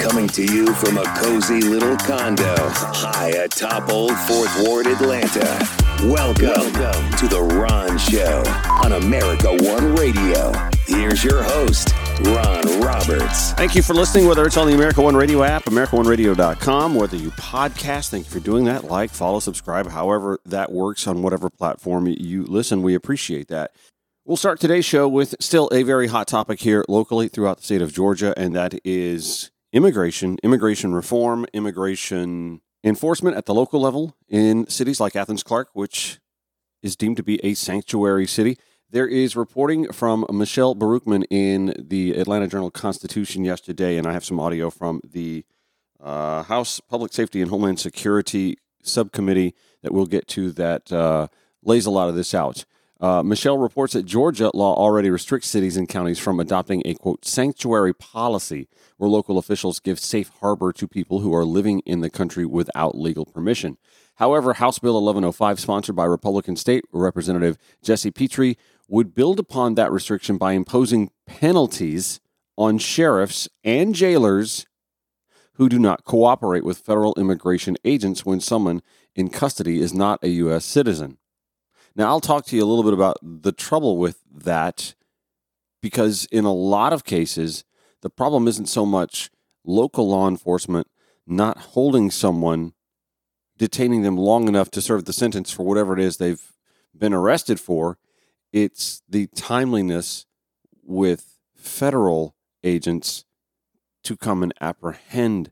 Coming to you from a cozy little condo high atop Old Fourth Ward, Atlanta. Welcome, Welcome to The Ron Show on America One Radio. Here's your host, Ron Roberts. Thank you for listening, whether it's on the America One Radio app, AmericaOneRadio.com, whether you podcast. Thank you for doing that. Like, follow, subscribe, however that works on whatever platform you listen. We appreciate that. We'll start today's show with still a very hot topic here locally throughout the state of Georgia, and that is immigration, immigration reform, immigration enforcement at the local level in cities like Athens Clarke, which is deemed to be a sanctuary city. There is reporting from Michelle Baruchman in the Atlanta Journal Constitution yesterday, and I have some audio from the uh, House Public Safety and Homeland Security Subcommittee that we'll get to that uh, lays a lot of this out. Uh, Michelle reports that Georgia law already restricts cities and counties from adopting a quote sanctuary policy where local officials give safe harbor to people who are living in the country without legal permission. However, House Bill 1105, sponsored by Republican State Representative Jesse Petrea, would build upon that restriction by imposing penalties on sheriffs and jailers who do not cooperate with federal immigration agents when someone in custody is not a U.S. citizen. Now, I'll talk to you a little bit about the trouble with that because in a lot of cases, the problem isn't so much local law enforcement not holding someone, detaining them long enough to serve the sentence for whatever it is they've been arrested for. It's the timeliness with federal agents to come and apprehend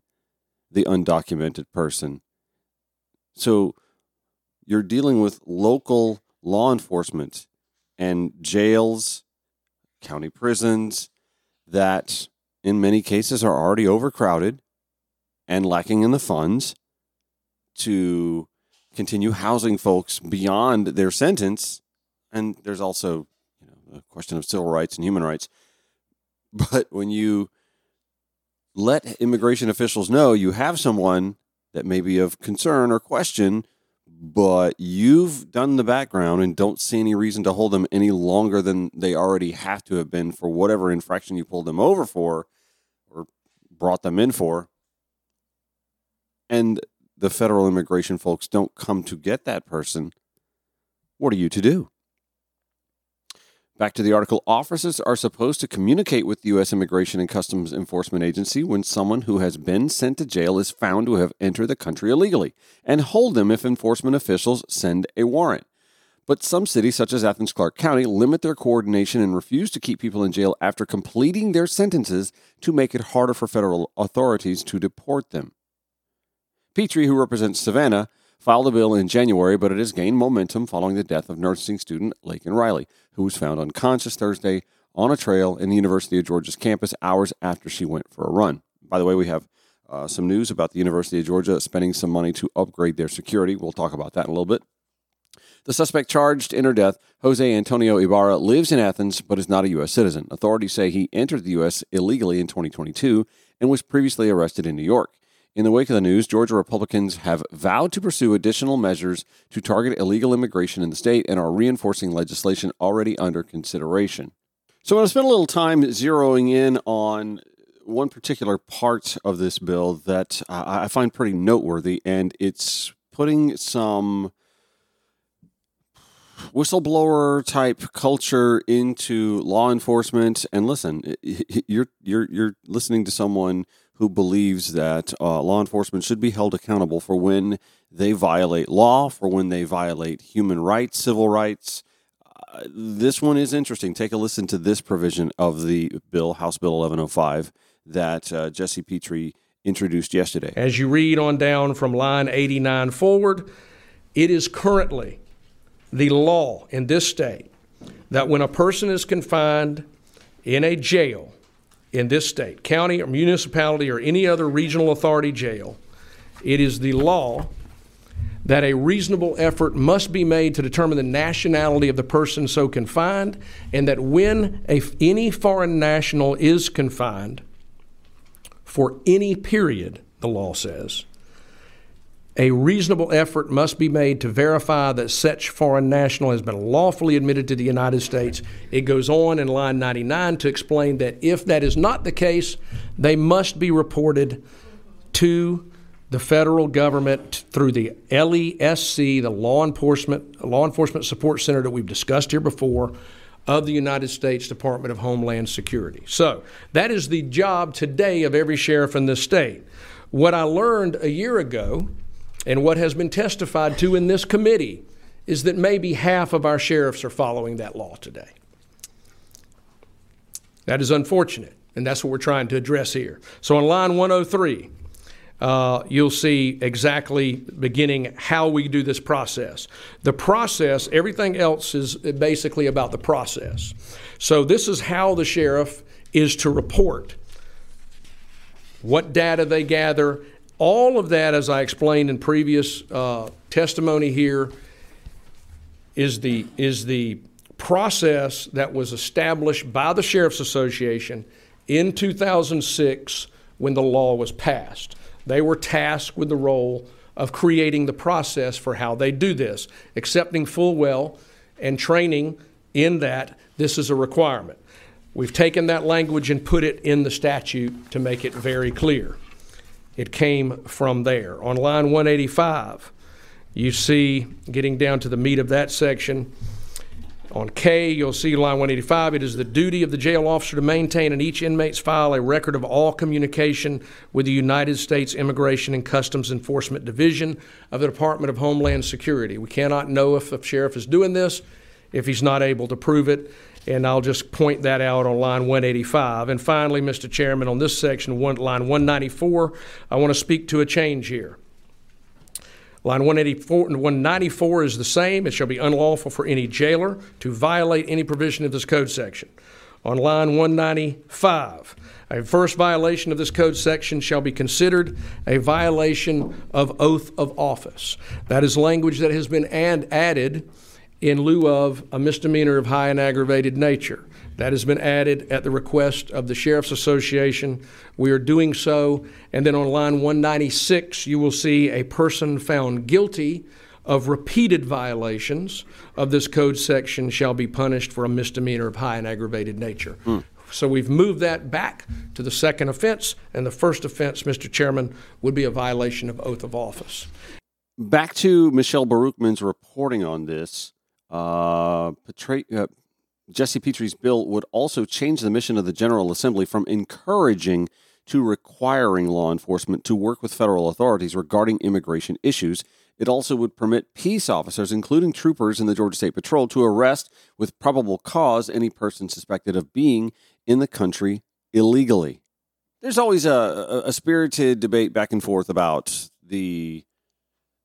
the undocumented person. So you're dealing with local law enforcement and jails, county prisons that in many cases are already overcrowded and lacking in the funds to continue housing folks beyond their sentence. And there's also you know, a question of civil rights and human rights. But when you let immigration officials know you have someone that may be of concern or question but you've done the background and don't see any reason to hold them any longer than they already have to have been for whatever infraction you pulled them over for or brought them in for. And the federal immigration folks don't come to get that person. What are you to do? Back to the article officers are supposed to communicate with the U.S. Immigration and Customs Enforcement Agency when someone who has been sent to jail is found to have entered the country illegally and hold them if enforcement officials send a warrant. But some cities, such as Athens Clarke County, limit their coordination and refuse to keep people in jail after completing their sentences to make it harder for federal authorities to deport them. Petrea, who represents Savannah, filed a bill in January, but it has gained momentum following the death of nursing student Laken Riley, who was found unconscious Thursday on a trail in the University of Georgia's campus hours after she went for a run. By the way, we have uh, some news about the University of Georgia spending some money to upgrade their security. We'll talk about that in a little bit. The suspect charged in her death, Jose Antonio Ibarra, lives in Athens but is not a U.S. citizen. Authorities say he entered the U.S. illegally in 2022 and was previously arrested in New York. In the wake of the news, Georgia Republicans have vowed to pursue additional measures to target illegal immigration in the state and are reinforcing legislation already under consideration. So, I'm going to spend a little time zeroing in on one particular part of this bill that uh, I find pretty noteworthy, and it's putting some whistleblower type culture into law enforcement. And listen, you're you're you're listening to someone who believes that uh, law enforcement should be held accountable for when they violate law, for when they violate human rights, civil rights. Uh, this one is interesting. Take a listen to this provision of the bill, House Bill 1105, that uh, Jesse Petrea introduced yesterday. As you read on down from line 89 forward, it is currently the law in this state that when a person is confined in a jail in this state, county or municipality or any other regional authority jail, it is the law that a reasonable effort must be made to determine the nationality of the person so confined, and that when a, any foreign national is confined for any period, the law says, a reasonable effort must be made to verify that such foreign national has been lawfully admitted to the United States. It goes on in line 99 to explain that if that is not the case, they must be reported to the federal government through the LESC, the Law Enforcement Law Enforcement Support Center that we've discussed here before of the United States Department of Homeland Security. So, that is the job today of every sheriff in this state. What I learned a year ago and what has been testified to in this committee is that maybe half of our sheriffs are following that law today. That is unfortunate, and that's what we're trying to address here. So on line 103, uh, you'll see exactly beginning how we do this process. The process, everything else is basically about the process. So this is how the sheriff is to report what data they gather, all of that, as I explained in previous uh, testimony here, is the, is the process that was established by the Sheriff's Association in 2006 when the law was passed. They were tasked with the role of creating the process for how they do this, accepting full well and training in that this is a requirement. We've taken that language and put it in the statute to make it very clear. It came from there. On line 185, you see, getting down to the meat of that section, on K, you'll see line 185. It is the duty of the jail officer to maintain in each inmate's file a record of all communication with the United States Immigration and Customs Enforcement Division of the Department of Homeland Security. We cannot know if a sheriff is doing this if he's not able to prove it and I'll just point that out on line 185. And finally, Mr. Chairman, on this section, one, line 194, I want to speak to a change here. Line 184 and 194 is the same. It shall be unlawful for any jailer to violate any provision of this code section. On line 195, a first violation of this code section shall be considered a violation of oath of office. That is language that has been added in lieu of a misdemeanor of high and aggravated nature. That has been added at the request of the Sheriff's Association. We are doing so. And then on line 196, you will see a person found guilty of repeated violations of this code section shall be punished for a misdemeanor of high and aggravated nature. Mm. So we've moved that back to the second offense, and the first offense, Mr. Chairman, would be a violation of oath of office. Back to Michelle Baruchman's reporting on this. Uh, uh, Jesse Petrea's bill would also change the mission of the General Assembly from encouraging to requiring law enforcement to work with federal authorities regarding immigration issues. It also would permit peace officers, including troopers in the Georgia State Patrol, to arrest with probable cause any person suspected of being in the country illegally. There's always a, a spirited debate back and forth about the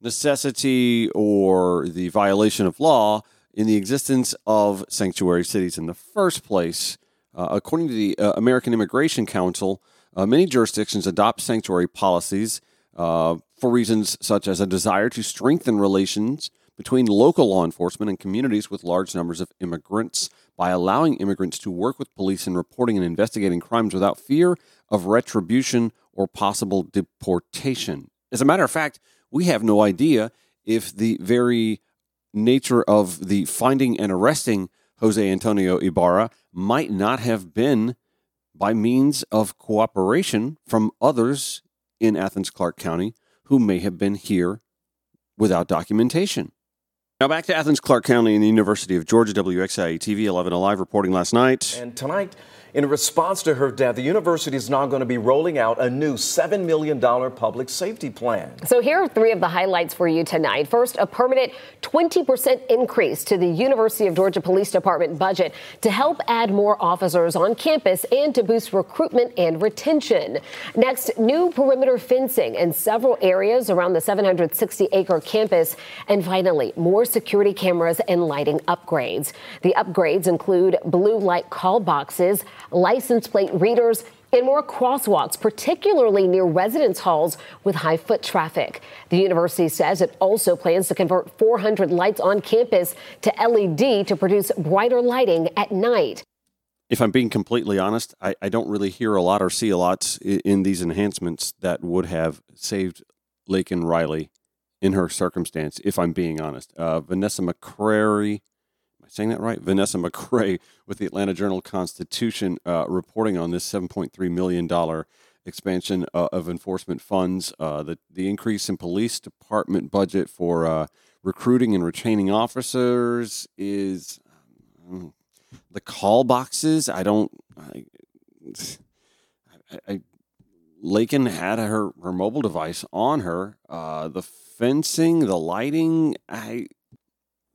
necessity or the violation of law in the existence of sanctuary cities in the first place. Uh, according to the uh, American Immigration Council, uh, many jurisdictions adopt sanctuary policies uh, for reasons such as a desire to strengthen relations between local law enforcement and communities with large numbers of immigrants by allowing immigrants to work with police in reporting and investigating crimes without fear of retribution or possible deportation. As a matter of fact, we have no idea if the very nature of the finding and arresting Jose Antonio Ibarra might not have been by means of cooperation from others in Athens Clarke County who may have been here without documentation. Now back to Athens Clarke County and the University of Georgia, WXIA TV 11 Alive reporting last night. And tonight, in response to her death, the university is now going to be rolling out a new $7 million public safety plan. So here are three of the highlights for you tonight. First, a permanent 20% increase to the University of Georgia Police Department budget to help add more officers on campus and to boost recruitment and retention. Next, new perimeter fencing in several areas around the 760 acre campus. And finally, more security cameras and lighting upgrades. The upgrades include blue light call boxes license plate readers, and more crosswalks, particularly near residence halls with high foot traffic. The university says it also plans to convert 400 lights on campus to LED to produce brighter lighting at night. If I'm being completely honest, I, I don't really hear a lot or see a lot in, in these enhancements that would have saved Laken Riley in her circumstance, if I'm being honest. Uh, Vanessa McCrary, saying that right? Vanessa McCray with the Atlanta Journal Constitution uh, reporting on this $7.3 million expansion uh, of enforcement funds, uh, the, the increase in police department budget for uh, recruiting and retaining officers is um, the call boxes. I don't. I, I, I Laken had her, her mobile device on her. Uh, the fencing, the lighting, I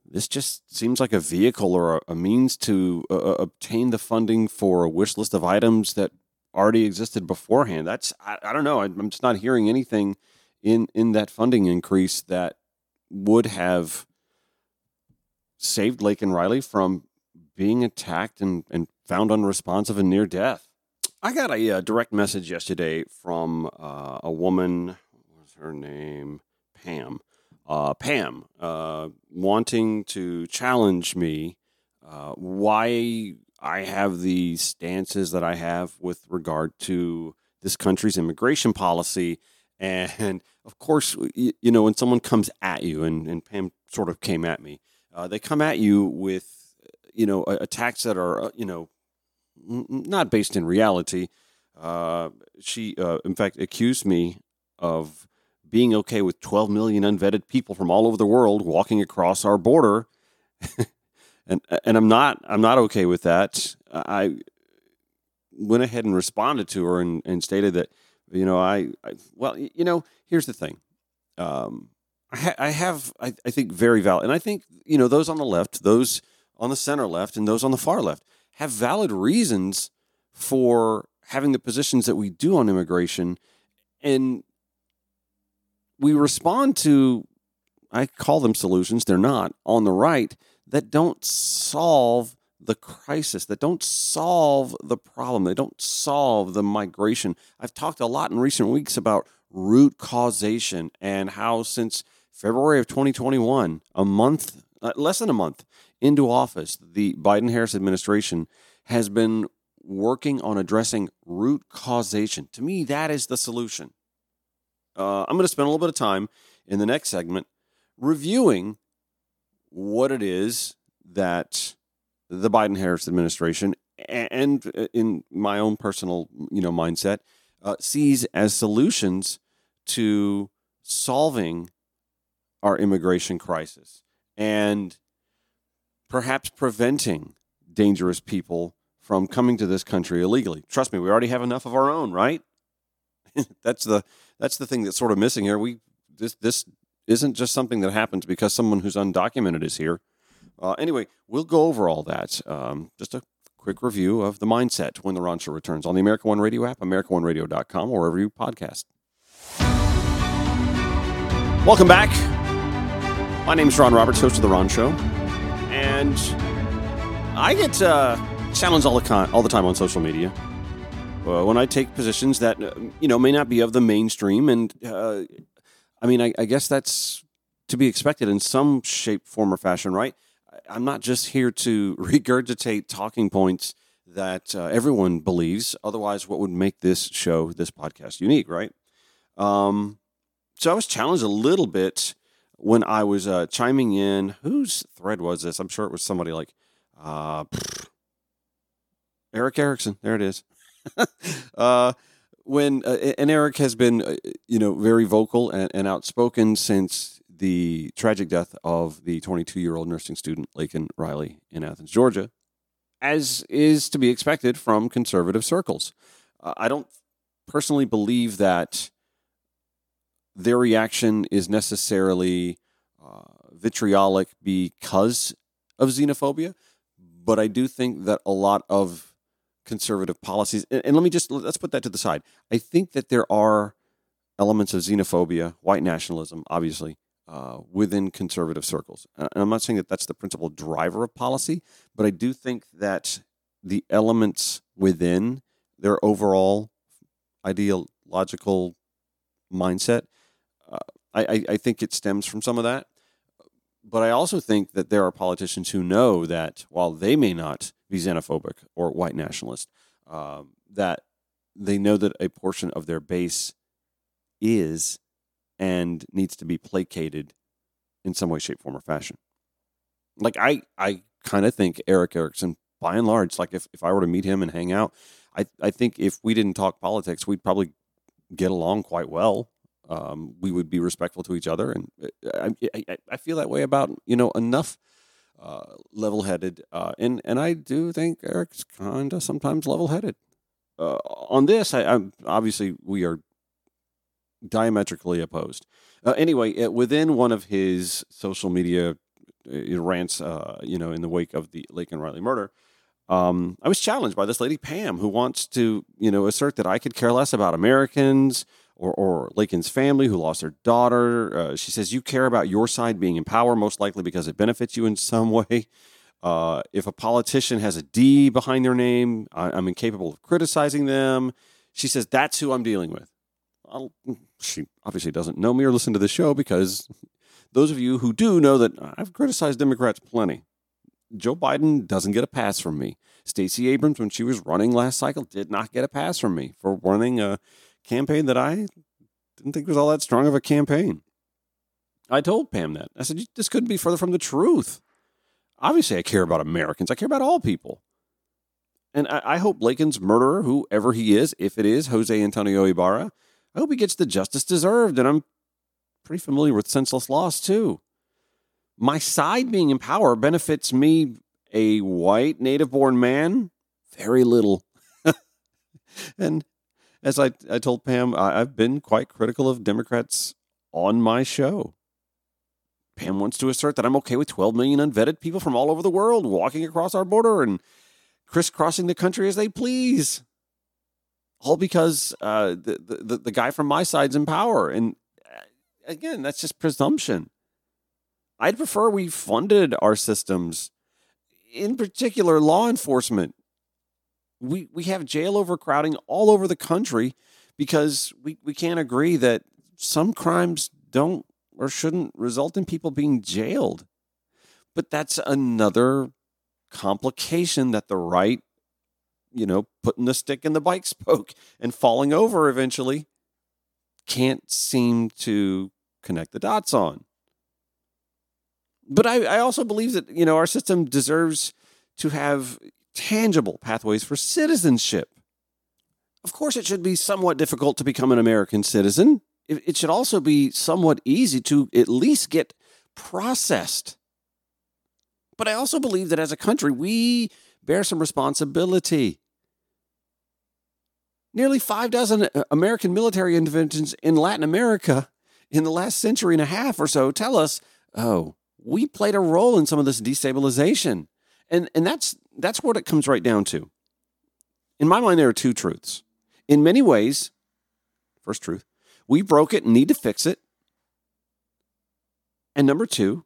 this just seems like a vehicle or a, a means to uh, uh, obtain the funding for a wish list of items that already existed beforehand. That's I, I don't know. I, I'm just not hearing anything in in that funding increase that would have saved Laken Riley from being attacked and, and found unresponsive and near death. I got a, uh, direct message yesterday from uh, a woman. What was her name? Pam. Uh, Pam, uh, wanting to challenge me uh, why I have the stances that I have with regard to this country's immigration policy. And of course, you, you know, when someone comes at you, and, and Pam sort of came at me, uh, they come at you with, you know, attacks that are, you know, not based in reality. Uh, she, uh, in fact, accused me of being okay with 12 million unvetted people from all over the world walking across our border, and and I'm not I'm not okay with that. I went ahead and responded to her and, and stated that you know I, I well you know here's the thing. Um, I, ha- I have I, I think very valid, and I think you know those on the left, those on the center left, and those on the far left have valid reasons for having the positions that we do on immigration. And we respond to, I call them solutions, they're not, on the right, that don't solve the crisis, that don't solve the problem, they don't solve the migration. I've talked a lot in recent weeks about root causation and how since February of 2021, a month, uh, less than a month into office, the Biden Harris administration has been working on addressing root causation. To me, that is the solution. Uh, I'm going to spend a little bit of time in the next segment reviewing what it is that the Biden Harris administration and uh, in my own personal you know mindset uh, sees as solutions to solving our immigration crisis and perhaps preventing dangerous people from coming to this country illegally. Trust me, we already have enough of our own, right? that's the that's the thing that's sort of missing here. We this this isn't just something that happens because someone who's undocumented is here. Uh, anyway, we'll go over all that. Um, just a quick review of the mindset when the Ron Show returns on the America One Radio app, AmericaOneRadio.com, or wherever you podcast. Welcome back. My name is Ron Roberts, host of the Ron Show, and I get uh, challenged all the con- all the time on social media uh, when I take positions that uh, you know may not be of the mainstream, and uh, I mean, I, I, guess that's to be expected in some shape, form, or fashion, right? I'm not just here to regurgitate talking points that uh, everyone believes. Otherwise, what would make this show, this podcast, unique, right? Um, so I was challenged a little bit when I was uh, chiming in. Whose thread was this? I'm sure it was somebody like uh, Erick Erickson. There it is. uh, when uh, and Erick has been, uh, you know, very vocal and, and, outspoken since the tragic death of the 22 year old nursing student Laken Riley in Athens, Georgia, as is to be expected from conservative circles. Uh, I don't personally believe that their reaction is necessarily uh, vitriolic because of xenophobia but I do think that a lot of conservative policies, and, and let me just let's put that to the side. I think that there are elements of xenophobia, white nationalism, obviously, uh, within conservative circles. And I'm not saying that that's the principal driver of policy, but I do think that the elements within their overall ideological mindset, uh, I, I, think it stems from some of that. But I also think that there are politicians who know that while they may not be xenophobic or white nationalist, um, that they know that a portion of their base is and needs to be placated in some way, shape, form, or fashion. Like I, I kind of think Erick Erickson, by and large, like if, if I were to meet him and hang out, I, I think if we didn't talk politics, we'd probably get along quite well. Um, we would be respectful to each other, and uh, I, I, I feel that way about you know enough uh, level-headed, uh, and and I do think Erick's kind of sometimes level-headed. Uh, on this, I, I'm obviously we are diametrically opposed. Uh, anyway, it, within one of his social media uh, rants, you know, in the wake of the Laken Riley murder, um, I was challenged by this lady Pam, who wants to, you know, assert that I could care less about Americans or, or Laken's family who lost their daughter. Uh, she says you care about your side being in power, most likely because it benefits you in some way. Uh, if a politician has a D behind their name, I, am incapable of criticizing them. She says that's who I'm dealing with. I'll, she obviously doesn't know me or listen to the show because those of you who do know that I've criticized Democrats plenty. Joe Biden doesn't get a pass from me. Stacey Abrams, when she was running last cycle, did not get a pass from me for running a campaign that I didn't think was all that strong of a campaign. I told Pam that. I said, this couldn't be further from the truth. Obviously, I care about Americans. I care about all people. And I, I hope Laken's murderer, whoever he is, if it is Jose Antonio Ibarra, I hope he gets the justice deserved. And I'm pretty familiar with senseless loss, too. My side being in power benefits me, a white native born man, very little. and as I, I told Pam, I, I've been quite critical of Democrats on my show. Pam wants to assert that I'm okay with 12 million unvetted people from all over the world walking across our border and crisscrossing the country as they please all because uh, the, the the guy from my side's in power. And uh, again, that's just presumption. I'd prefer we funded our systems, in particular law enforcement. We we have jail overcrowding all over the country because we, we can't agree that some crimes don't or shouldn't result in people being jailed. But that's another complication that the right you know, putting the stick in the bike spoke and falling over eventually, can't seem to connect the dots on. But I, I also believe that, you know, our system deserves to have tangible pathways for citizenship. Of course, it should be somewhat difficult to become an American citizen. It should also be somewhat easy to at least get processed. But I also believe that as a country, we bear some responsibility. Nearly five dozen uh, American military interventions in Latin America in the last century and a half or so tell us, oh, we played a role in some of this destabilization. And, and that's, that's what it comes right down to. In my mind, there are two truths. In many ways, first truth, we broke it and need to fix it. And number two,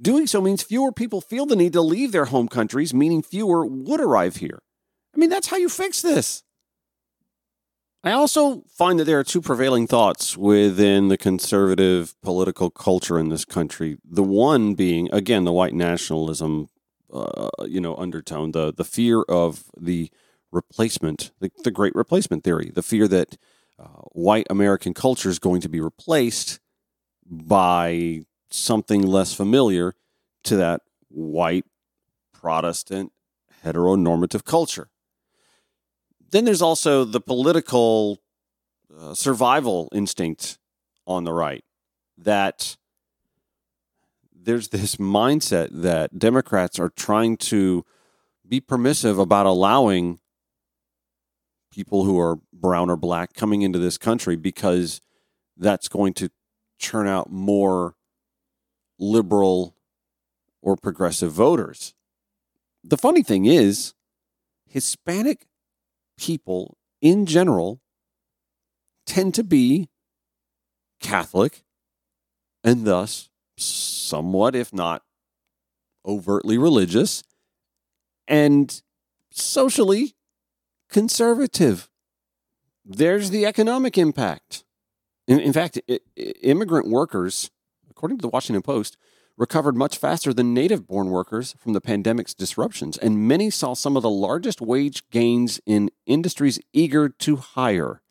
doing so means fewer people feel the need to leave their home countries, meaning fewer would arrive here. I mean, that's how you fix this. I also find that there are two prevailing thoughts within the conservative political culture in this country. The one being, again, the white nationalism, uh, you know, undertone, the the fear of the replacement, the, the great replacement theory, the fear that uh, white American culture is going to be replaced by something less familiar to that white Protestant heteronormative culture. Then there's also the political uh, survival instinct on the right that there's this mindset that Democrats are trying to be permissive about allowing people who are brown or black coming into this country because that's going to turn out more liberal or progressive voters. The funny thing is, Hispanic people in general tend to be Catholic and thus somewhat, if not overtly religious, and socially conservative. There's the economic impact. In, in fact, immigrant workers, according to the Washington Post, recovered much faster than native born workers from the pandemic's disruptions, and many saw some of the largest wage gains in industries eager to hire.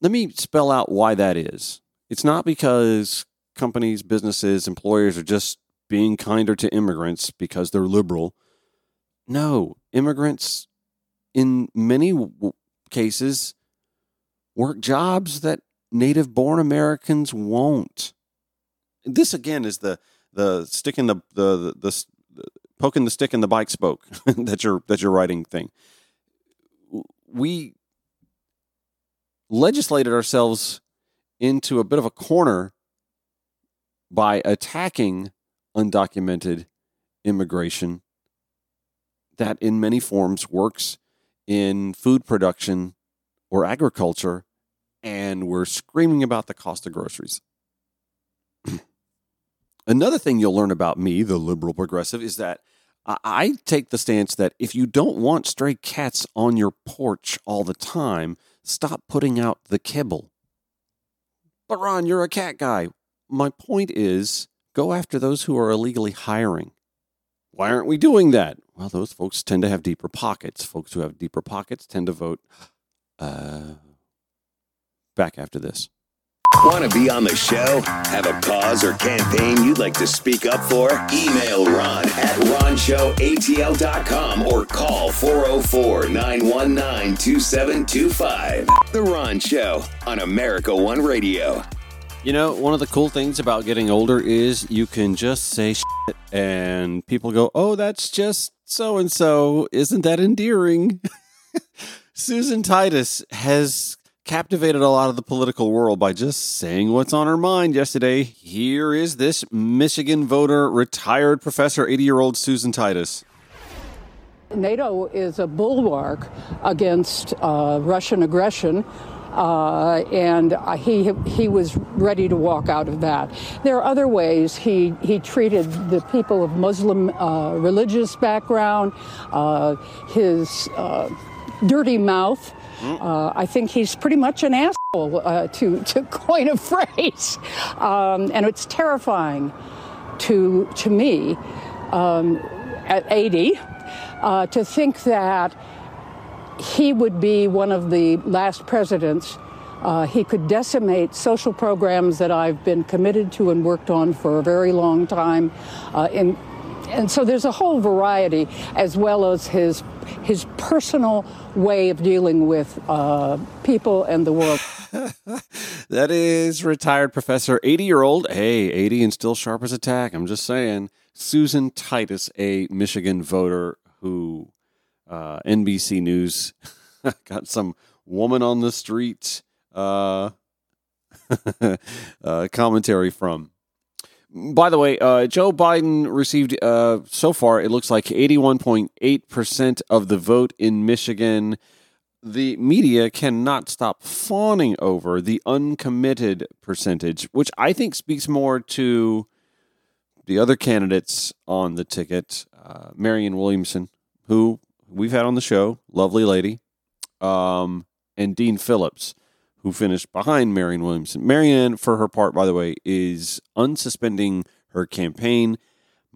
Let me spell out why that is. It's not because companies, businesses, employers are just being kinder to immigrants because they're liberal. No, immigrants in many w- cases work jobs that native born Americans won't. This again is the the stick in the the the, the, the poking the stick in the bike spoke that you're that you're writing thing. We legislated ourselves into a bit of a corner by attacking undocumented immigration that in many forms works in food production or agriculture and we're screaming about the cost of groceries. Another thing you'll learn about me, the liberal progressive, is that I take the stance that if you don't want stray cats on your porch all the time, stop putting out the kibble. But Ron, you're a cat guy. My point is go after those who are illegally hiring. Why aren't we doing that? Well, those folks tend to have deeper pockets. Folks who have deeper pockets tend to vote. Uh, back after this. Want to be on the show? Have a cause or campaign you'd like to speak up for? Email Ron at ronshowatl.com or call 404 919 2725. The Ron Show on America One Radio. You know, one of the cool things about getting older is you can just say shit and people go, oh, that's just so and so. Isn't that endearing? Susan Titus has captivated a lot of the political world by just saying what's on her mind yesterday. Here is this Michigan voter, retired professor, 80 year old Susan Titus. NATO is a bulwark against uh, Russian aggression. Uh, and he he was ready to walk out of that. There are other ways he he treated the people of Muslim uh, religious background. Uh, his uh, dirty mouth uh, I think he's pretty much an asshole, uh, to, to coin a phrase. Um, and it's terrifying to, to me um, at 80 uh, to think that he would be one of the last presidents. Uh, he could decimate social programs that I've been committed to and worked on for a very long time uh, in and so there's a whole variety, as well as his his personal way of dealing with uh, people and the world. that is retired professor, 80 year old. Hey, 80 and still sharp as a tack. I'm just saying. Susan Titus, a Michigan voter who uh, NBC News got some woman on the street uh, uh commentary from. By the way, uh, Joe Biden received uh, so far, it looks like 81.8% of the vote in Michigan. The media cannot stop fawning over the uncommitted percentage, which I think speaks more to the other candidates on the ticket. Uh, Marianne Williamson, who we've had on the show, lovely lady, um, and Dean Phillips who finished behind Marianne Williamson. Marianne, for her part, by the way, is unsuspending her campaign.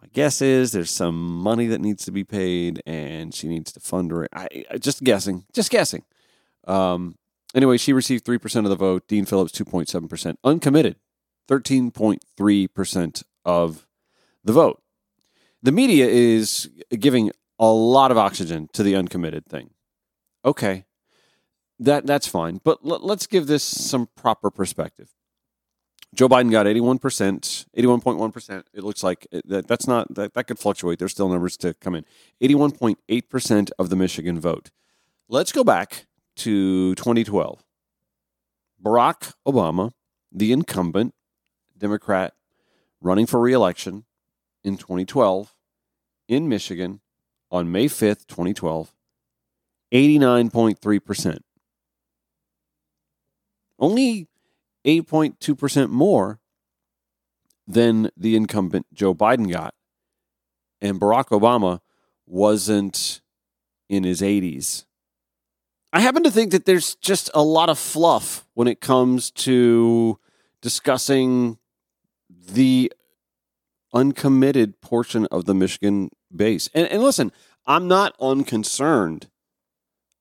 My guess is there's some money that needs to be paid, and she needs to fund her. I, I just guessing, just guessing. Um, anyway, she received three percent of the vote. Dean Phillips two point seven percent. Uncommitted, thirteen point three percent of the vote. The media is giving a lot of oxygen to the uncommitted thing. Okay, that that's fine. But l- let's give this some proper perspective. Joe Biden got 81%, 81.1%. It looks like that, that's not, that, that could fluctuate. There's still numbers to come in. 81.8% of the Michigan vote. Let's go back to 2012. Barack Obama, the incumbent Democrat running for reelection in 2012 in Michigan on May 5th, 2012, 89.3%. Only 8.2% more than the incumbent Joe Biden got. And Barack Obama wasn't in his 80s. I happen to think that there's just a lot of fluff when it comes to discussing the uncommitted portion of the Michigan base. And, and listen, I'm not unconcerned.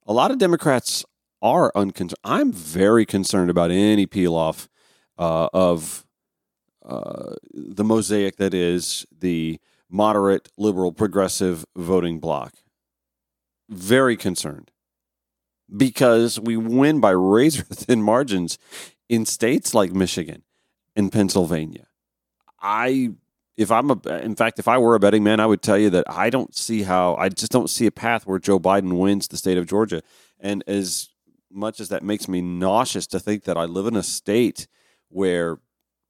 A lot of Democrats are unconcerned. I'm very concerned about any peel off uh, of uh, the mosaic that is the moderate, liberal, progressive voting bloc. Very concerned because we win by razor thin margins in states like Michigan and Pennsylvania. I if I'm a in fact if I were a betting man I would tell you that I don't see how I just don't see a path where Joe Biden wins the state of Georgia and as much as that makes me nauseous to think that I live in a state where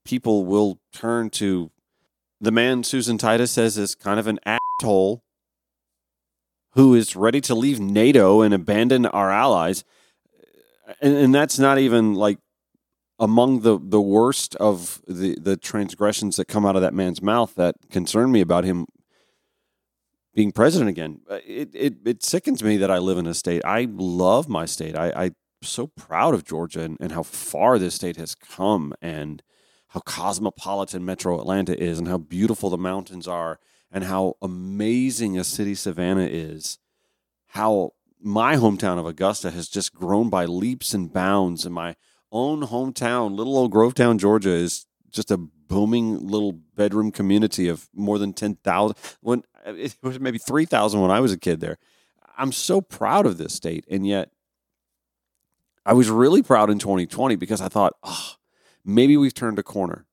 people will turn to the man Susan Titus says is kind of an asshole who is ready to leave NATO and abandon our allies. And, and that's not even like among the, the worst of the, the transgressions that come out of that man's mouth that concern me about him being president again. Uh, it, it, it sickens me that I live in a state. I love my state. I, I'm so proud of Georgia and, and how far this state has come and how cosmopolitan Metro Atlanta is and how beautiful the mountains are and how amazing a city Savannah is, how my hometown of Augusta has just grown by leaps and bounds, and my own hometown, little old Grovetown, Georgia, is just a booming little bedroom community of more than ten thousand. When it was maybe three thousand when I was a kid there. I'm so proud of this state, and yet I was really proud in 2020 because I thought, oh, maybe we've turned a corner.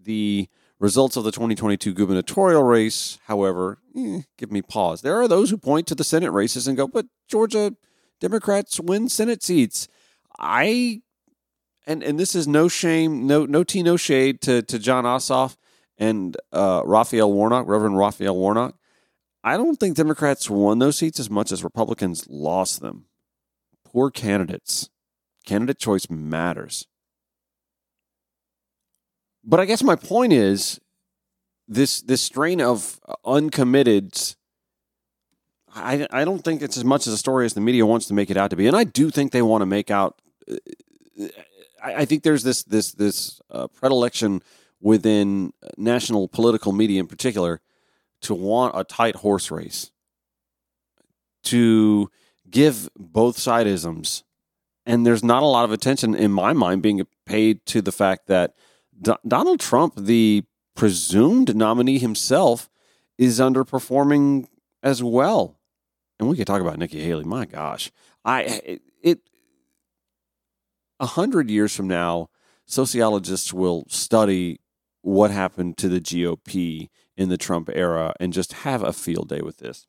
The Results of the 2022 gubernatorial race, however, eh, give me pause. There are those who point to the Senate races and go, but Georgia Democrats win Senate seats. I and and this is no shame, no no tea, no shade to to Jon Ossoff and uh, Raphael Warnock, Reverend Raphael Warnock. I don't think Democrats won those seats as much as Republicans lost them. Poor candidates. Candidate choice matters. But I guess my point is this this strain of uncommitted. I I don't think it's as much as a story as the media wants to make it out to be, and I do think they want to make out. I, think there's this this this uh, predilection within national political media, in particular, to want a tight horse race, to give both sideisms, and there's not a lot of attention in my mind being paid to the fact that Donald Trump, the presumed nominee himself, is underperforming as well. And we could talk about Nikki Haley. My gosh, I it a hundred years from now, sociologists will study what happened to the GOP in the Trump era and just have a field day with this.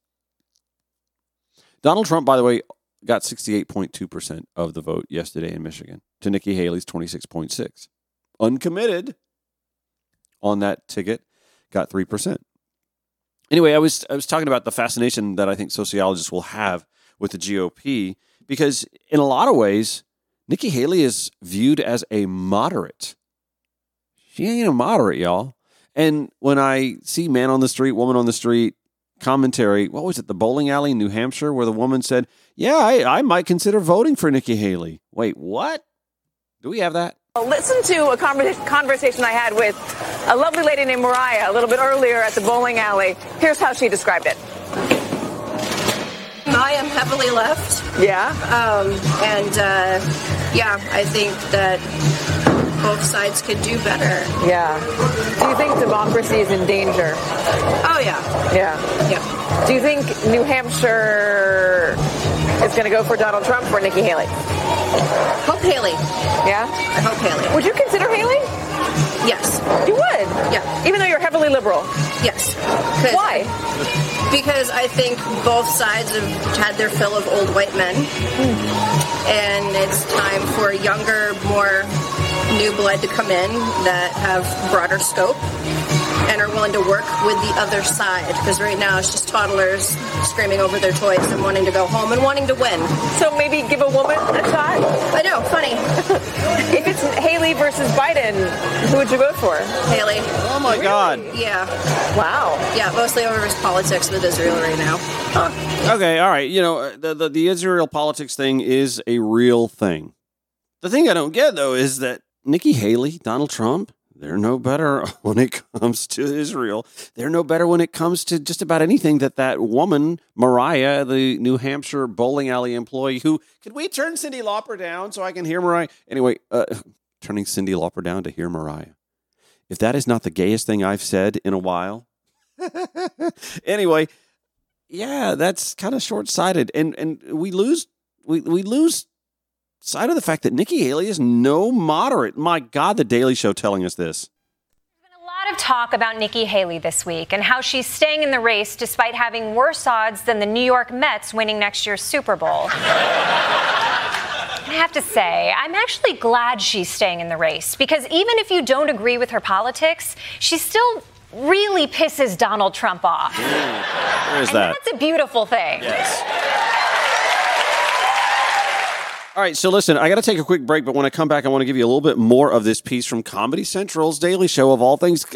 Donald Trump, by the way, got 68.2% of the vote yesterday in Michigan to Nikki Haley's 26.6 uncommitted on that ticket got 3%. Anyway, I was I was talking about the fascination that I think sociologists will have with the GOP because in a lot of ways Nikki Haley is viewed as a moderate. She ain't a moderate, y'all. And when I see man on the street, woman on the street commentary, what was it, the bowling alley in New Hampshire, where the woman said, Yeah, I, I might consider voting for Nikki Haley. Wait, what? Do we have that? Listen to a conversation I had with a lovely lady named Mariah a little bit earlier at the bowling alley. Here's how she described it. I am heavily left. Yeah. Um, and uh, yeah, I think that both sides could do better. Yeah. Do you think democracy is in danger? Oh, yeah. Yeah. Yeah. Do you think New Hampshire is going to go for Donald Trump or Nikki Haley? Hope Haley. Yeah? I hope Haley. Would you consider Haley? Yes. You would? Yeah. Even though you're heavily liberal? Yes. Why? Because I think both sides have had their fill of old white men. And it's time for younger, more new blood to come in that have broader scope and are willing to work with the other side. Because right now it's just toddlers screaming over their toys and wanting to go home and wanting to win. So maybe give a woman a shot? I know, funny. if it's Haley versus Biden, who would you vote for? Haley. Oh my God. Yeah. Wow. Yeah, mostly over his politics with Israel right now. Okay, all right. You know, uh, the, the, the Israel politics thing is a real thing. The thing I don't get, though, is that Nikki Haley, Donald Trump, they're no better when it comes to Israel. They're no better when it comes to just about anything that that woman, Mariah, the New Hampshire bowling alley employee, who, could we turn Cyndi Lauper down so I can hear Mariah? Anyway, uh, turning Cyndi Lauper down to hear Mariah. If that is not the gayest thing I've said in a while. anyway, yeah, that's kind of short sighted. And and we lose we, we lose sight of the fact that Nikki Haley is no moderate. My God, the Daily Show telling us this. A lot of talk about Nikki Haley this week and how she's staying in the race despite having worse odds than the New York Mets winning next year's Super Bowl. I have to say, I'm actually glad she's staying in the race because even if you don't agree with her politics, she still really pisses Donald Trump off. There's and that. that's a beautiful thing. Yes. All right, so listen, I got to take a quick break, but when I come back, I want to give you a little bit more of this piece from Comedy Central's Daily Show of all things.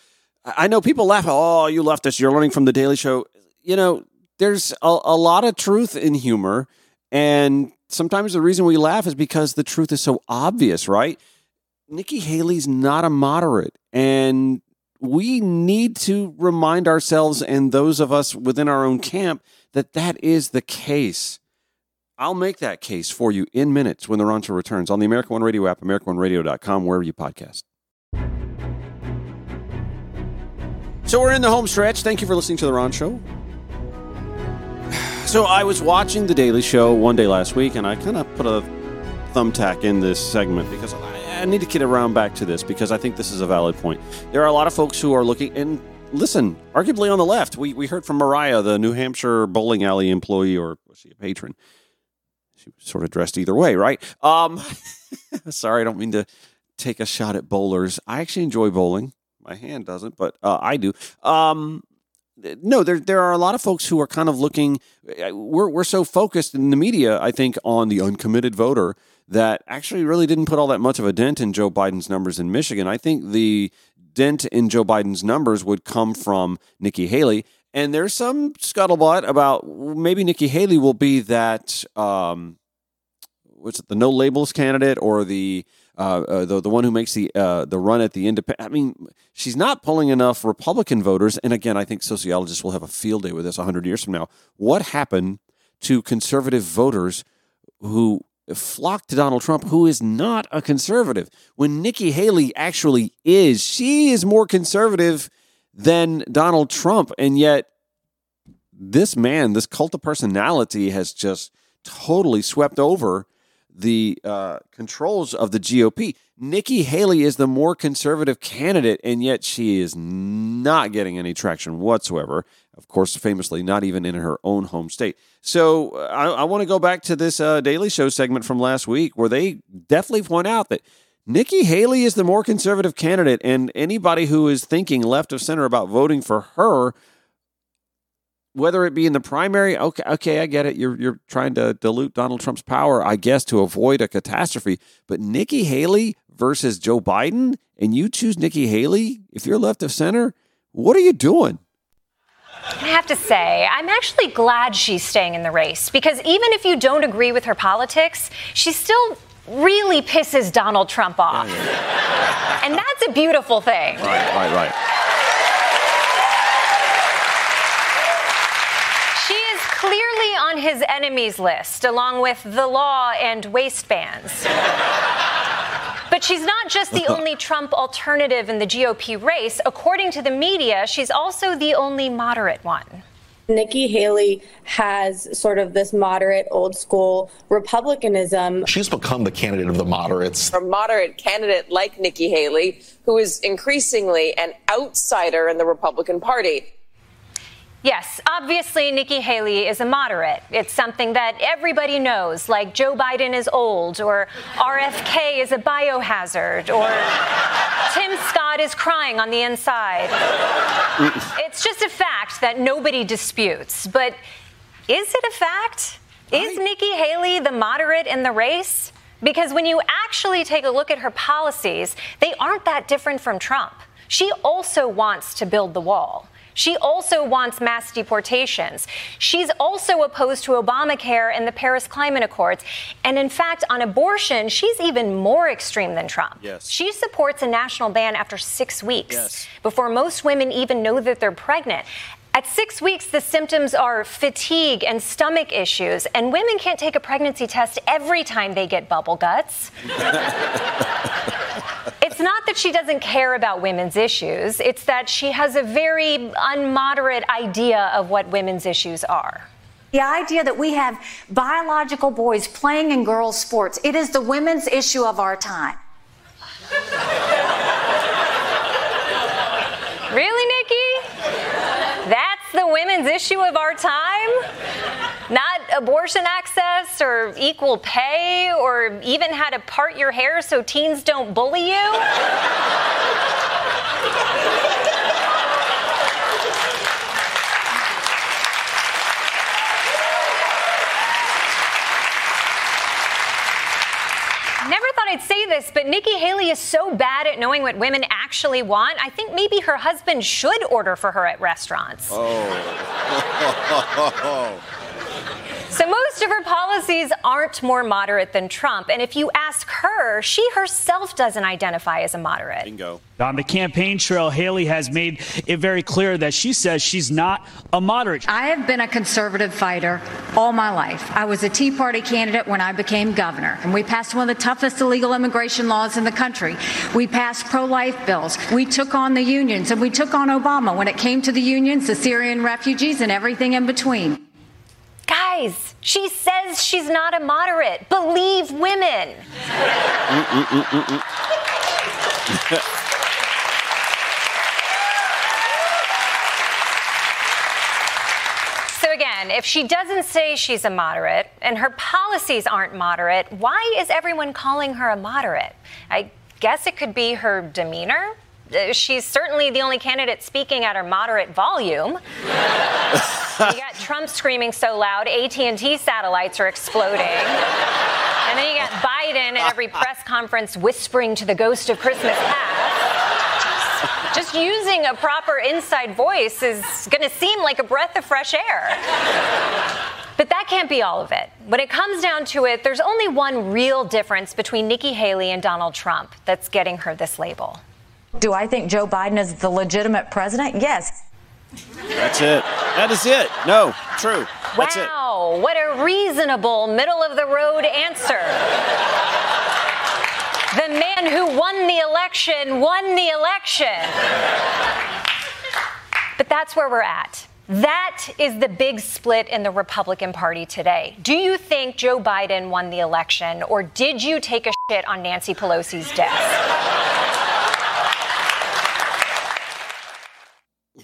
I know people laugh, oh, you left us, you're learning from the Daily Show. You know, there's a, a lot of truth in humor, and sometimes the reason we laugh is because the truth is so obvious, right? Nikki Haley's not a moderate, and we need to remind ourselves and those of us within our own camp that that is the case. I'll make that case for you in minutes when the Ron Show returns on the American One Radio app, AmericanOneRadio.com, wherever you podcast. So we're in the home stretch. Thank you for listening to the Ron Show. So I was watching The Daily Show one day last week, and I kind of put a thumbtack in this segment because I, I need to get around back to this because I think this is a valid point. There are a lot of folks who are looking, and listen, arguably on the left, we, we heard from Mariah, the New Hampshire bowling alley employee, or was she a patron? She was sort of dressed either way, right? Um, sorry, I don't mean to take a shot at bowlers. I actually enjoy bowling. My hand doesn't, but uh, I do. Um, no, there there are a lot of folks who are kind of looking. We're we're so focused in the media, I think, on the uncommitted voter that actually really didn't put all that much of a dent in Joe Biden's numbers in Michigan. I think the dent in Joe Biden's numbers would come from Nikki Haley. And there's some scuttlebutt about maybe Nikki Haley will be that um, what's it, the no labels candidate or the uh, uh, the the one who makes the uh, the run at the independent. I mean, she's not pulling enough Republican voters. And again, I think sociologists will have a field day with this hundred years from now. What happened to conservative voters who flocked to Donald Trump, who is not a conservative? When Nikki Haley actually is, she is more conservative than Donald Trump, and yet this man, this cult of personality, has just totally swept over the uh, controls of the GOP. Nikki Haley is the more conservative candidate, and yet she is not getting any traction whatsoever. Of course, famously, not even in her own home state. So uh, I, I want to go back to this uh, Daily Show segment from last week where they definitely point out that Nikki Haley is the more conservative candidate, and anybody who is thinking left of center about voting for her whether it be in the primary, okay, okay, I get it. You're you're trying to dilute Donald Trump's power, I guess, to avoid a catastrophe. But Nikki Haley versus Joe Biden, and you choose Nikki Haley if you're left of center, what are you doing? I have to say, I'm actually glad she's staying in the race because even if you don't agree with her politics, she's still really pisses Donald Trump off. And that's a beautiful thing. Right, right, right. She is clearly on his enemies list, along with the law and waistbands. But she's not just the only Trump alternative in the GOP race. According to the media, she's also the only moderate one. Nikki Haley has sort of this moderate, old school Republicanism. She's become the candidate of the moderates. A moderate candidate like Nikki Haley, who is increasingly an outsider in the Republican Party. Yes, obviously, Nikki Haley is a moderate. It's something that everybody knows, like Joe Biden is old, or RFK is a biohazard, or Tim Scott is crying on the inside. it's just a fact that nobody disputes. But is it a fact? Is Nikki Haley the moderate in the race? Because when you actually take a look at her policies, they aren't that different from Trump. She also wants to build the wall. She also wants mass deportations. She's also opposed to Obamacare and the Paris Climate Accords. And in fact, on abortion, she's even more extreme than Trump. Yes. She supports a national ban after six weeks yes. before most women even know that they're pregnant. At six weeks, the symptoms are fatigue and stomach issues, and women can't take a pregnancy test every time they get bubble guts. she doesn't care about women's issues, it's that she has a very unmoderate idea of what women's issues are. The idea that we have biological boys playing in girls' sports, it is the women's issue of our time. Really, Nikki? That's the women's issue of our time? Not abortion access or equal pay or even how to part your hair so teens don't bully you? Never thought I'd say this, but Nikki Haley is so bad at knowing what women actually want. I think maybe her husband should order for her at restaurants. Oh. oh. So most of her policies aren't more moderate than Trump. And if you ask her, she herself doesn't identify as a moderate. Bingo. On the campaign trail, Haley has made it very clear that she says she's not a moderate. I have been a conservative fighter all my life. I was a Tea Party candidate when I became governor, and we passed one of the toughest illegal immigration laws in the country. We passed pro life bills. We took on the unions, and we took on Obama when it came to the unions, the Syrian refugees, and everything in between. Guys, she says she's not a moderate. Believe women. So, again, if she doesn't say she's a moderate and her policies aren't moderate, why is everyone calling her a moderate? I guess it could be her demeanor. Uh, She's certainly the only candidate speaking at her moderate volume. you got Trump screaming so loud, AT&T satellites are exploding. And then you got Biden at every press conference whispering to the ghost of Christmas past. Just using a proper inside voice is going to seem like a breath of fresh air. But that can't be all of it. When it comes down to it, there's only one real difference between Nikki Haley and Donald Trump that's getting her this label. Do I think Joe Biden is the legitimate president? Yes. That's it. That is it. No, true. That's it. Wow, what a reasonable, middle of the road answer. the man who won the election won the election. But that's where we're at. That is the big split in the Republican Party today. Do you think Joe Biden won the election, or did you take a shit on Nancy Pelosi's desk?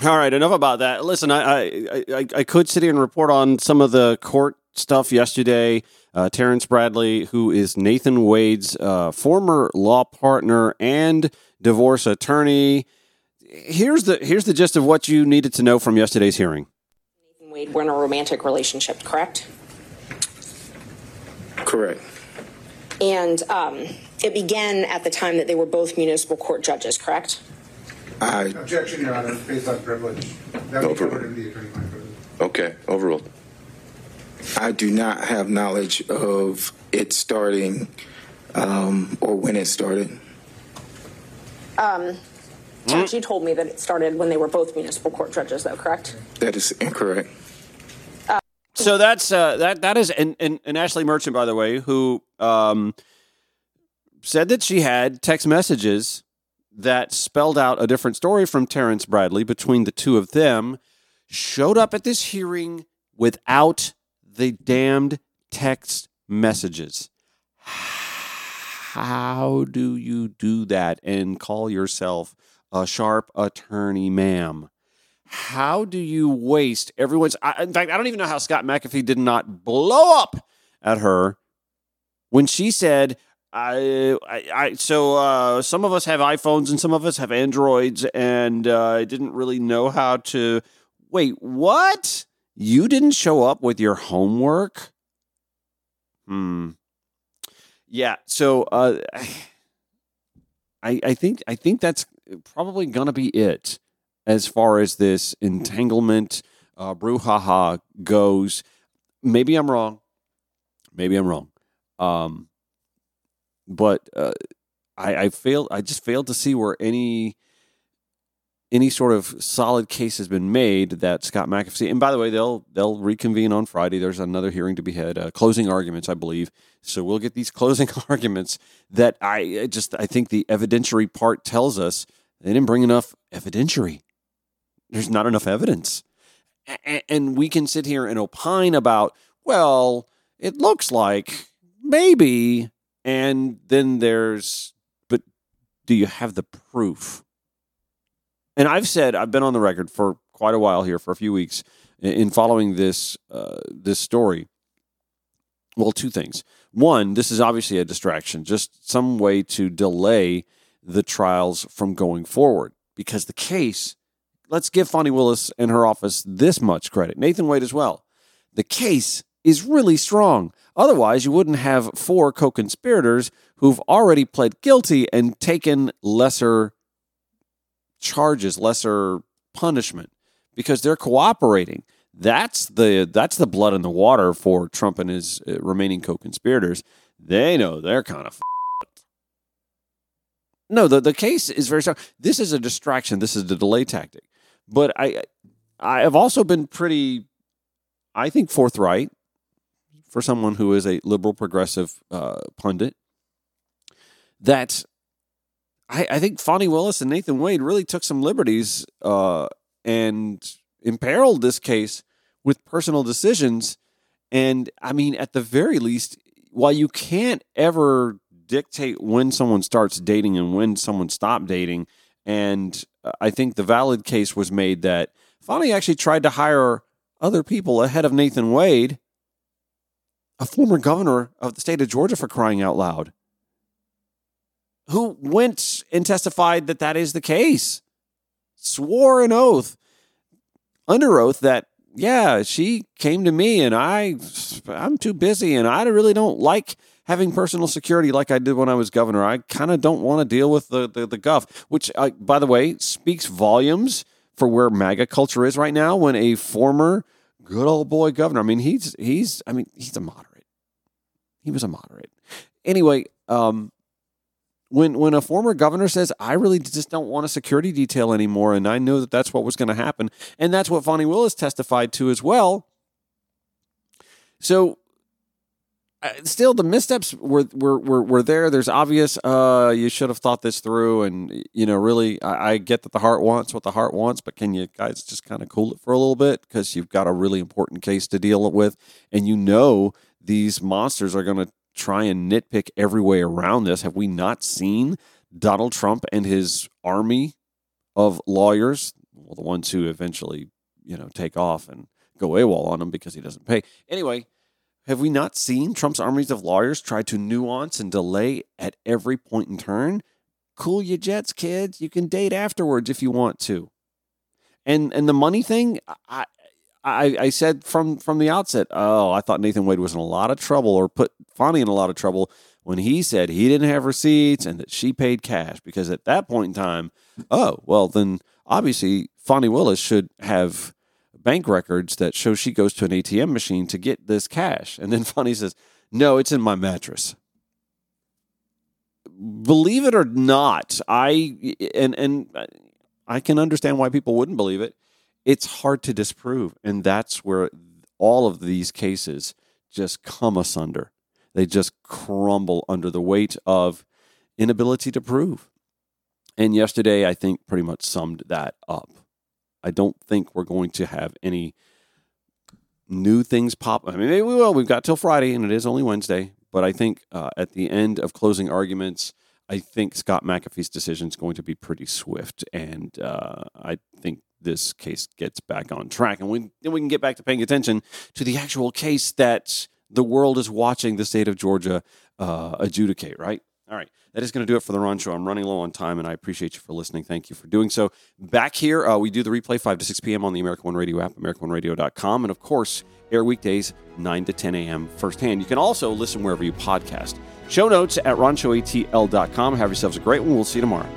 All right, enough about that. Listen, I, I, I, I could sit here and report on some of the court stuff yesterday. Uh, Terrance Bradley, who is Nathan Wade's uh, former law partner and divorce attorney. Here's the here's the gist of what you needed to know from yesterday's hearing. Nathan Wade were in a romantic relationship, correct? Correct. And um, it began at the time that they were both municipal court judges, correct? I Objection, Your Honor, based on privilege. That would be covered in the attorney-client privilege. okay overruled. I do not have knowledge of it starting um, or when it started. Um, Judge, you told me that it started when they were both municipal court judges, though, correct? That is incorrect. So that's uh, that that is and, and, and Ashleigh Merchant, by the way, who um, said that she had text messages that spelled out a different story from Terrance Bradley between the two of them, showed up at this hearing without the damned text messages. How do you do that and call yourself a sharp attorney, ma'am? How do you waste everyone's? I, in fact, I don't even know how Scott McAfee did not blow up at her when she said, I, I, I so uh, some of us have iPhones and some of us have Androids, and uh, I didn't really know how to. Wait, what? You didn't show up with your homework? Hmm. Yeah. So uh, I, I think I think that's probably gonna be it as far as this entanglement uh, brouhaha goes. Maybe I'm wrong. Maybe I'm wrong. Um, but uh, I, I failed. I just failed to see where any any sort of solid case has been made that Scott McAfee. And by the way, they'll they'll reconvene on Friday. There's another hearing to be had, uh, closing arguments, I believe. So we'll get these closing arguments that I I just I think the evidentiary part tells us they didn't bring enough evidentiary. There's not enough evidence, A- and we can sit here and opine about well, it looks like maybe, and then there's but do you have the proof? and I've said I've been on the record for quite a while here for a few weeks in following this uh, this story. Well, two things. One, this is obviously a distraction, just some way to delay the trials from going forward because the case. Let's give Fani Willis and her office this much credit. Nathan Wade as well. The case is really strong. Otherwise, you wouldn't have four co conspirators who've already pled guilty and taken lesser charges, lesser punishment because they're cooperating. That's the that's the blood in the water for Trump and his uh, remaining co-conspirators. They know they're kind of f***ed. No, the, the case is very strong. This is a distraction. This is a delay tactic. But I I have also been pretty I think forthright for someone who is a liberal progressive uh, pundit that I, I think Fani Willis and Nathan Wade really took some liberties uh, and imperiled this case with personal decisions. And I mean, at the very least, while you can't ever dictate when someone starts dating and when someone stopped dating, and uh, I think the valid case was made that Fani actually tried to hire other people ahead of Nathan Wade, a former governor of the state of Georgia, for crying out loud who went and testified that that is the case, swore an oath, under oath that yeah, she came to me and I I'm too busy and I really don't like having personal security like I did when I was governor. I kind of don't want to deal with the the, the guff, which uh, by the way speaks volumes for where MAGA culture is right now. When a former good old boy governor, I mean he's he's I mean he's a moderate. He was a moderate. Anyway, um, when when a former governor says I really just don't want a security detail anymore and I know that that's what was going to happen and that's what Fani Willis testified to as well so still the missteps were, were were were there there's obvious uh you should have thought this through and you know really I, I get that the heart wants what the heart wants but can you guys just kind of cool it for a little bit because you've got a really important case to deal with and you know these monsters are going to try and nitpick every way around this. Have we not seen Donald Trump and his army of lawyers, well, the ones who eventually, you know, take off and go AWOL on him because he doesn't pay. Anyway, have we not seen Trump's armies of lawyers try to nuance and delay at every point in turn? Cool your jets, kids. You can date afterwards if you want to. And and the money thing, I, I, I said from from the outset, oh, I thought Nathan Wade was in a lot of trouble or put Fani in a lot of trouble when he said he didn't have receipts and that she paid cash because at that point in time, oh, well, then obviously Fani Willis should have bank records that show she goes to an ATM machine to get this cash. And then Fani says, no, it's in my mattress. Believe it or not, I and and I can understand why people wouldn't believe it it's hard to disprove. And that's where all of these cases just come asunder. They just crumble under the weight of inability to prove. And yesterday, I think, pretty much summed that up. I don't think we're going to have any new things pop. I mean, maybe we will. We've got till Friday, and it is only Wednesday. But I think uh, at the end of closing arguments, I think Scott McAfee's decision is going to be pretty swift, and uh, I think this case gets back on track, and we, then we can get back to paying attention to the actual case that the world is watching the state of Georgia uh, adjudicate. Right. All right. That is going to do it for the Ron Show. I'm running low on time, and I appreciate you for listening. Thank you for doing so. Back here, uh, we do the replay 5 to 6 p.m. on the American One Radio app, AmericanOneRadio.com, and of course, air weekdays 9 to 10 a.m. firsthand. You can also listen wherever you podcast. Show notes at RonShowATL.com. Have yourselves a great one. We'll see you tomorrow.